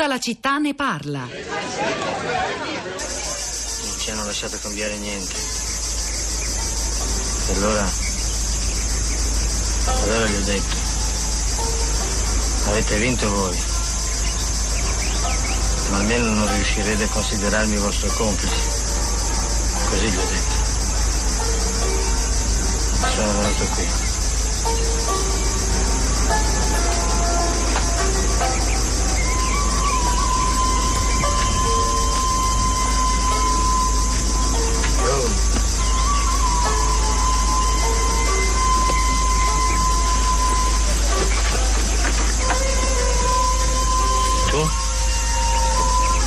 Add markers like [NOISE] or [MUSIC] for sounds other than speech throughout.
Tutta la città ne parla. Non ci hanno lasciato cambiare niente. E allora. Allora gli ho detto. Avete vinto voi. Ma almeno non riuscirete a considerarmi vostro complice. Così gli ho detto. Sono venuto qui.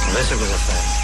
Adesso cosa fai?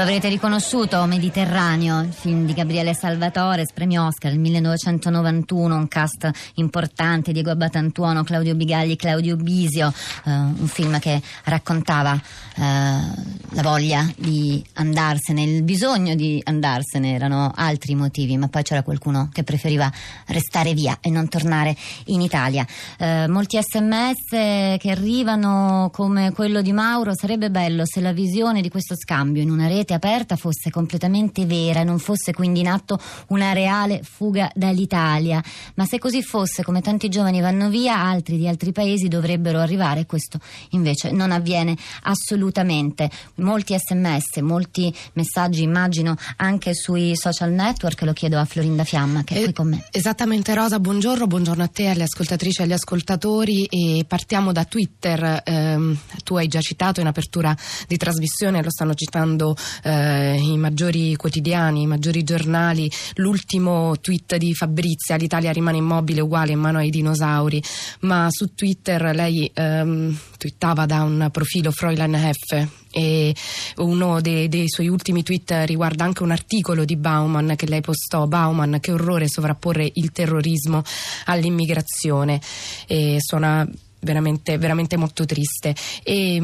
Lo avrete riconosciuto, Mediterraneo, il film di Gabriele Salvatore, premio Oscar del 1991, un cast importante, Diego Abbatantuono, Claudio Bigagli, Claudio Bisio, eh, un film che raccontava eh, la voglia di andarsene, il bisogno di andarsene, erano altri motivi, ma poi c'era qualcuno che preferiva restare via e non tornare in Italia. Eh, molti sms che arrivano come quello di Mauro, sarebbe bello se la visione di questo scambio in una rete aperta fosse completamente vera e non fosse quindi in atto una reale fuga dall'Italia. Ma se così fosse, come tanti giovani vanno via, altri di altri paesi dovrebbero arrivare. Questo invece non avviene assolutamente. Molti sms, molti messaggi, immagino, anche sui social network. Lo chiedo a Florinda Fiamma, che è Eh, qui con me. Esattamente Rosa, buongiorno, buongiorno a te, alle ascoltatrici e agli ascoltatori e partiamo da Twitter, Ehm, tu hai già citato in apertura di trasmissione, lo stanno citando eh, i maggiori quotidiani, i maggiori giornali, l'ultimo tweet di Fabrizia, l'Italia rimane immobile uguale in mano ai dinosauri, ma su Twitter lei ehm, twittava da un profilo Fräulein F e uno dei, dei suoi ultimi tweet riguarda anche un articolo di Bauman che lei postò. Bauman che orrore sovrapporre il terrorismo all'immigrazione. E suona veramente, veramente molto triste. E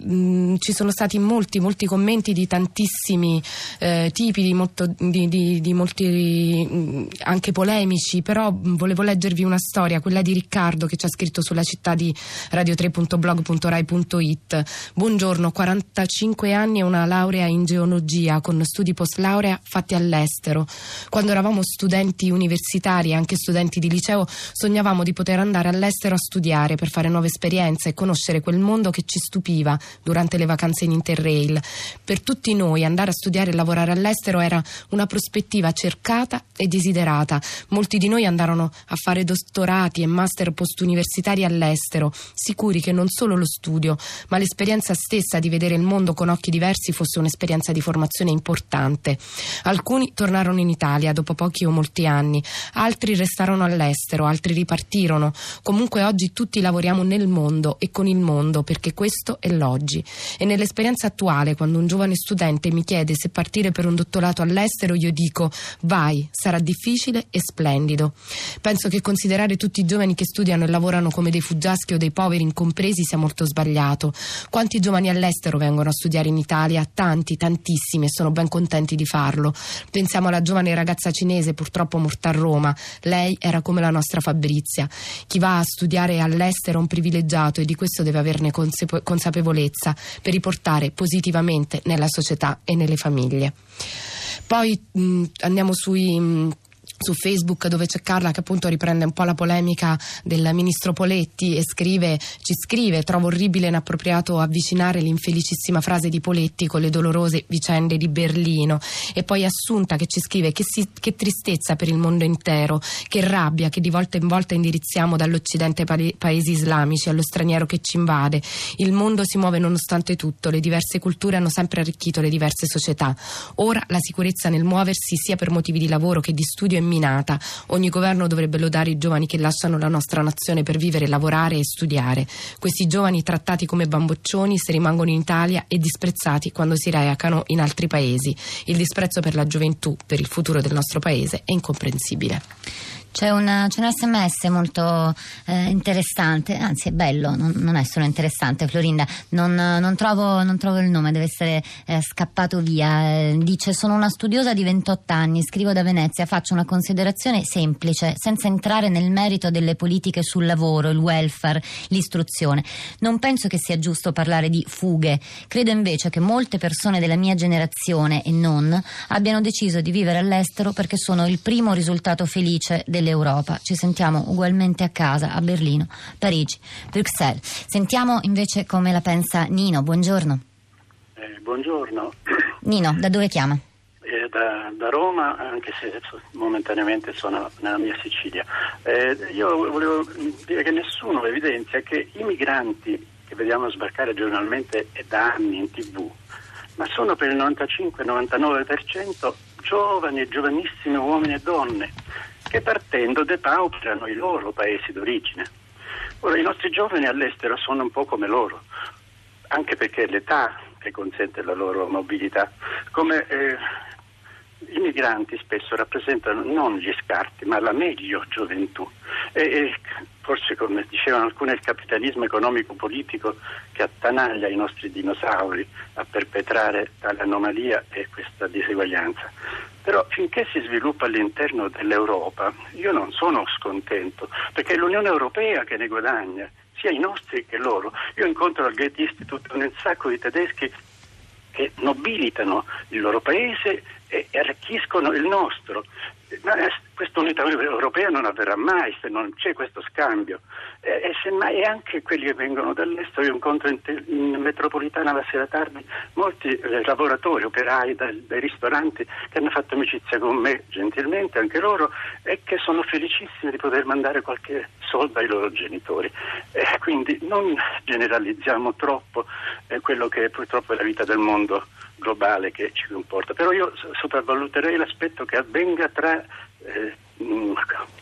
mh, ci sono stati molti molti commenti di tantissimi eh, tipi di, molto, di, di, di molti mh, anche polemici però volevo leggervi una storia quella di Riccardo che ci ha scritto sulla città di radio3.blog.rai.it buongiorno 45 anni e una laurea in geologia con studi post laurea fatti all'estero. Quando eravamo studenti universitari e anche studenti di liceo sognavamo di poter andare all'estero a studiare per fare nuove esperienze e conoscere quel mondo che ci stupiva durante le vacanze in Interrail. Per tutti noi andare a studiare e lavorare all'estero era una prospettiva cercata e desiderata. Molti di noi andarono a fare dottorati e master postuniversitari all'estero, sicuri che non solo lo studio, ma l'esperienza stessa di vedere il mondo con occhi diversi fosse un'esperienza di formazione importante. Alcuni tornarono in Italia dopo pochi o molti anni, altri restarono all'estero, altri ripartirono. Comunque oggi tutti lavoriamo nel mondo e con il mondo perché questo è l'oggi. E nell'esperienza attuale, quando un giovane studente mi chiede se partire per un dottorato all'estero, io dico vai, sarà difficile e splendido. Penso che considerare tutti i giovani che studiano e lavorano come dei fuggiaschi o dei poveri incompresi sia molto sbagliato. Quanti giovani all'estero vengono a studiare in Italia? Tanti, tantissimi e sono ben contenti di farlo. Pensiamo alla giovane ragazza cinese purtroppo morta a Roma. Lei era come la nostra Fabrizia. Chi va a studiare all'estero è un privilegiato e di questo deve averne consape- consapevolezza per riportare positivamente nella società e nelle famiglie. Poi mh, andiamo sui. mh, su Facebook dove c'è Carla che appunto riprende un po' la polemica del ministro Poletti e scrive, ci scrive trovo orribile e inappropriato avvicinare l'infelicissima frase di Poletti con le dolorose vicende di Berlino e poi Assunta che ci scrive che, si- che tristezza per il mondo intero che rabbia che di volta in volta indirizziamo dall'Occidente ai paesi islamici allo straniero che ci invade. Il mondo si muove nonostante tutto le diverse culture hanno sempre arricchito le diverse società. Ora la sicurezza nel muoversi sia per motivi di lavoro che di studio è minata. Ogni governo dovrebbe lodare i giovani che lasciano la nostra nazione per vivere, lavorare e studiare. Questi giovani trattati come bamboccioni se rimangono in Italia e disprezzati quando si recano in altri paesi. Il disprezzo per la gioventù, per il futuro del nostro paese è incomprensibile. C'è, una, c'è un sms molto eh, interessante, anzi è bello, non, non, è solo interessante Florinda, non, non, trovo, non trovo, il nome, deve essere eh, scappato via. Eh, dice sono una studiosa di 28 anni, scrivo da Venezia, faccio una considerazione semplice, senza entrare nel merito delle politiche sul lavoro, il welfare, l'istruzione. Non penso che sia giusto parlare di fughe, credo invece che molte persone della mia generazione e non abbiano deciso di vivere all'estero perché sono il primo risultato felice delle dell'Europa. Ci sentiamo ugualmente a casa a Berlino, Parigi, Bruxelles. Sentiamo invece come la pensa Nino. Buongiorno. Eh, buongiorno. [COUGHS] Nino, da dove chiama? Eh, da, da, Roma, anche se momentaneamente sono nella mia Sicilia. Eh, io volevo dire che nessuno evidenzia che i migranti che vediamo sbarcare giornalmente e da anni in tv, ma sono per il 95-99% giovani e giovanissimi uomini e donne che partendo depauperano i loro paesi d'origine. Ora, i nostri giovani all'estero sono un po' come loro, anche perché l'età che consente la loro mobilità, come eh, i migranti spesso rappresentano non gli scarti, ma la meglio gioventù. E, e forse, come dicevano alcuni, è il capitalismo economico-politico che attanaglia i nostri dinosauri a perpetrare tale anomalia e questa diseguaglianza. Però finché si sviluppa all'interno dell'Europa, io non sono scontento, perché è l'Unione Europea che ne guadagna, sia i nostri che loro. Io incontro al Goethe Institute un sacco di tedeschi che nobilitano il loro paese e arricchiscono il nostro. Ma questa unità europea non avverrà mai se non c'è questo scambio. E, semmai anche quelli che vengono dall'estero, io incontro in, te, in metropolitana la sera tardi molti eh, lavoratori, operai dai, dai, ristoranti che hanno fatto amicizia con me gentilmente, anche loro, e che sono felicissimi di poter mandare qualche soldo ai loro genitori. E quindi non generalizziamo troppo eh, quello che purtroppo è la vita del mondo globale che ci comporta, però io sopravvaluterei l'aspetto che avvenga tra eh,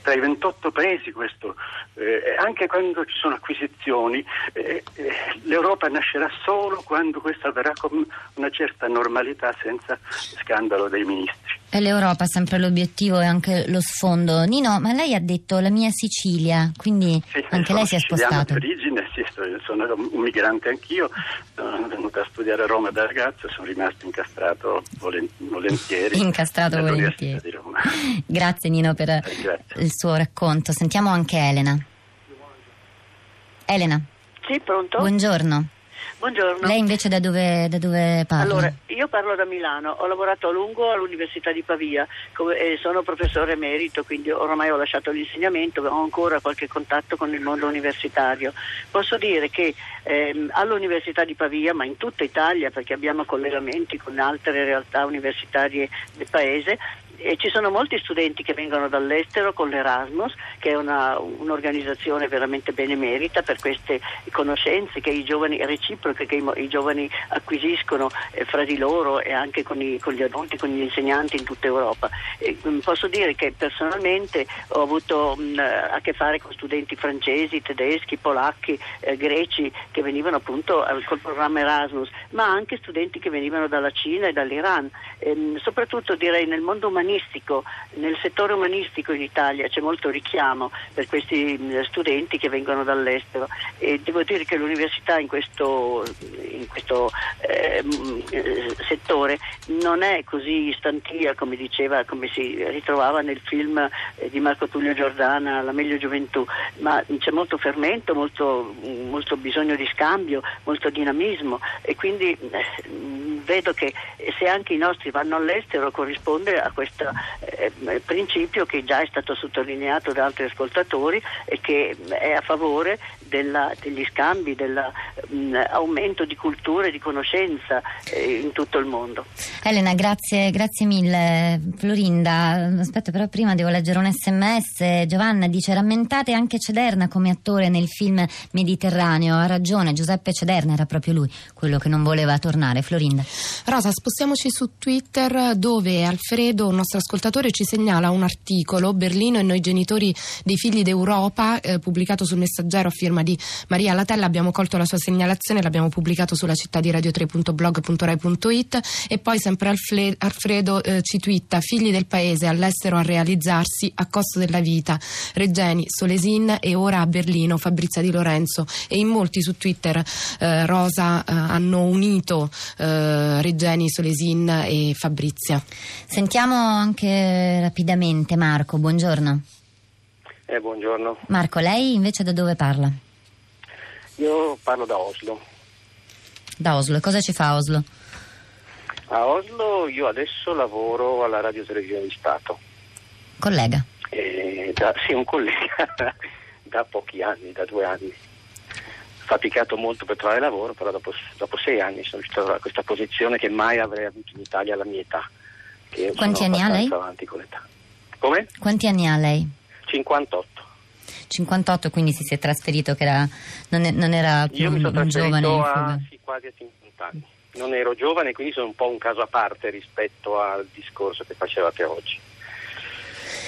tra i 28 paesi questo, eh, anche quando ci sono acquisizioni, eh, eh, l'Europa nascerà solo quando questo avverrà con una certa normalità senza scandalo dei ministri. E l'Europa è sempre l'obiettivo e anche lo sfondo. Nino, ma lei ha detto la mia Sicilia, quindi sì, anche lei si è spostato. Di origine, sì, sono un migrante anch'io, sono venuto a studiare a Roma da ragazzo e sono rimasto incastrato volentieri. [LAUGHS] incastrato volentieri. [LAUGHS] Grazie Nino per Grazie. il suo racconto. Sentiamo anche Elena. Elena. Sì, pronto? Buongiorno. Buongiorno. Lei invece da dove, da dove parla? Allora, io parlo da Milano, ho lavorato a lungo all'Università di Pavia come, sono professore emerito, quindi ormai ho lasciato l'insegnamento, ho ancora qualche contatto con il mondo universitario. Posso dire che ehm, all'Università di Pavia, ma in tutta Italia, perché abbiamo collegamenti con altre realtà universitarie del Paese, e ci sono molti studenti che vengono dall'estero con l'Erasmus, che è una, un'organizzazione veramente benemerita per queste conoscenze che i giovani, reciproche che i, i giovani acquisiscono eh, fra di loro e anche con, i, con, gli adulti, con gli insegnanti in tutta Europa. E, mm, posso dire che personalmente ho avuto mh, mm, a che fare con studenti francesi, tedeschi, polacchi, eh, greci che venivano appunto al, col programma Erasmus, ma anche studenti che venivano dalla Cina e dall'Iran. E, mh, mm, soprattutto direi nel mondo umanistico umanistico, nel settore umanistico in Italia c'è molto richiamo per questi mm, studenti che vengono dall'estero e devo dire che l'università in questo, in questo eh, settore non è così istantia come diceva, come si ritrovava nel film eh, di Marco Tullio Giordana, La meglio gioventù, ma c'è molto fermento, molto, molto bisogno di scambio, molto dinamismo e quindi eh, vedo che se anche i nostri vanno all'estero corrisponde a questo eh, principio che già è stato sottolineato da altri ascoltatori e che è a favore della, degli scambi, dell'aumento di cultura e di conoscenza eh, in tutto il mondo. Elena, grazie, grazie mille. Florinda, aspetta però prima devo leggere un sms. Giovanna dice rammentate anche Cederna come attore nel film Mediterraneo. Ha ragione, Giuseppe Cederna era proprio lui, quello che non voleva tornare. Florinda. Rosa, spostiamoci su Twitter dove Alfredo, un nostro ascoltatore, ci segnala un articolo, Berlino e noi genitori dei figli d'Europa, eh, pubblicato sul messaggero a firma di Maria Latella. Abbiamo colto la sua segnalazione, l'abbiamo pubblicato sulla città di radio3.blog.rai.it e poi sempre Alfredo eh, ci twitta figli del paese all'estero a realizzarsi a costo della vita. Regeni, Solesin e ora a Berlino Fabrizia Di Lorenzo e in molti su Twitter eh, Rosa eh, hanno unito eh, Regeni, Solesin e Fabrizia. Sentiamo anche rapidamente Marco, buongiorno. Eh, buongiorno. Marco, lei invece da dove parla? Io parlo da Oslo. Da Oslo, e cosa ci fa a Oslo? A Oslo io adesso lavoro alla Radio Televisione di Stato. Collega. Eh, da, sì, un collega [LAUGHS] da pochi anni, da due anni. Faticato molto per trovare lavoro, però dopo, dopo sei anni sono riuscito a questa posizione che mai avrei avuto in Italia alla mia età. Che Quanti anni ha lei? Avanti con l'età. Come? Quanti anni ha lei? 58. 58, quindi si è trasferito che era, non, è- non era più Io mi sono un giovane a sì, quasi a 50 anni. Non ero giovane, quindi sono un po' un caso a parte rispetto al discorso che facevate oggi.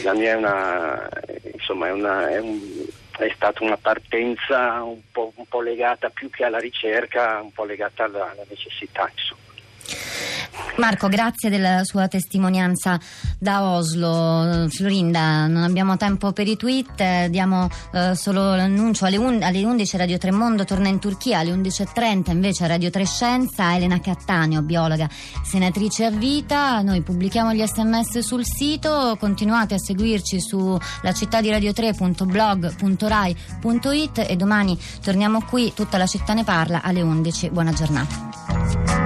La mia è una, insomma, è, una, è, un- è stata una partenza un po', un po' legata più che alla ricerca, un po' legata alla, alla necessità, insomma. Marco, grazie della sua testimonianza da Oslo. Florinda, non abbiamo tempo per i tweet, eh, diamo eh, solo l'annuncio alle, un- alle 11 Radio Tremondo torna in Turchia, alle 11.30 invece Radio Trescenza, Elena Cattaneo, biologa, senatrice a vita. Noi pubblichiamo gli sms sul sito, continuate a seguirci sulla città di radio 3.blog.rai.it e domani torniamo qui, tutta la città ne parla alle 11. Buona giornata.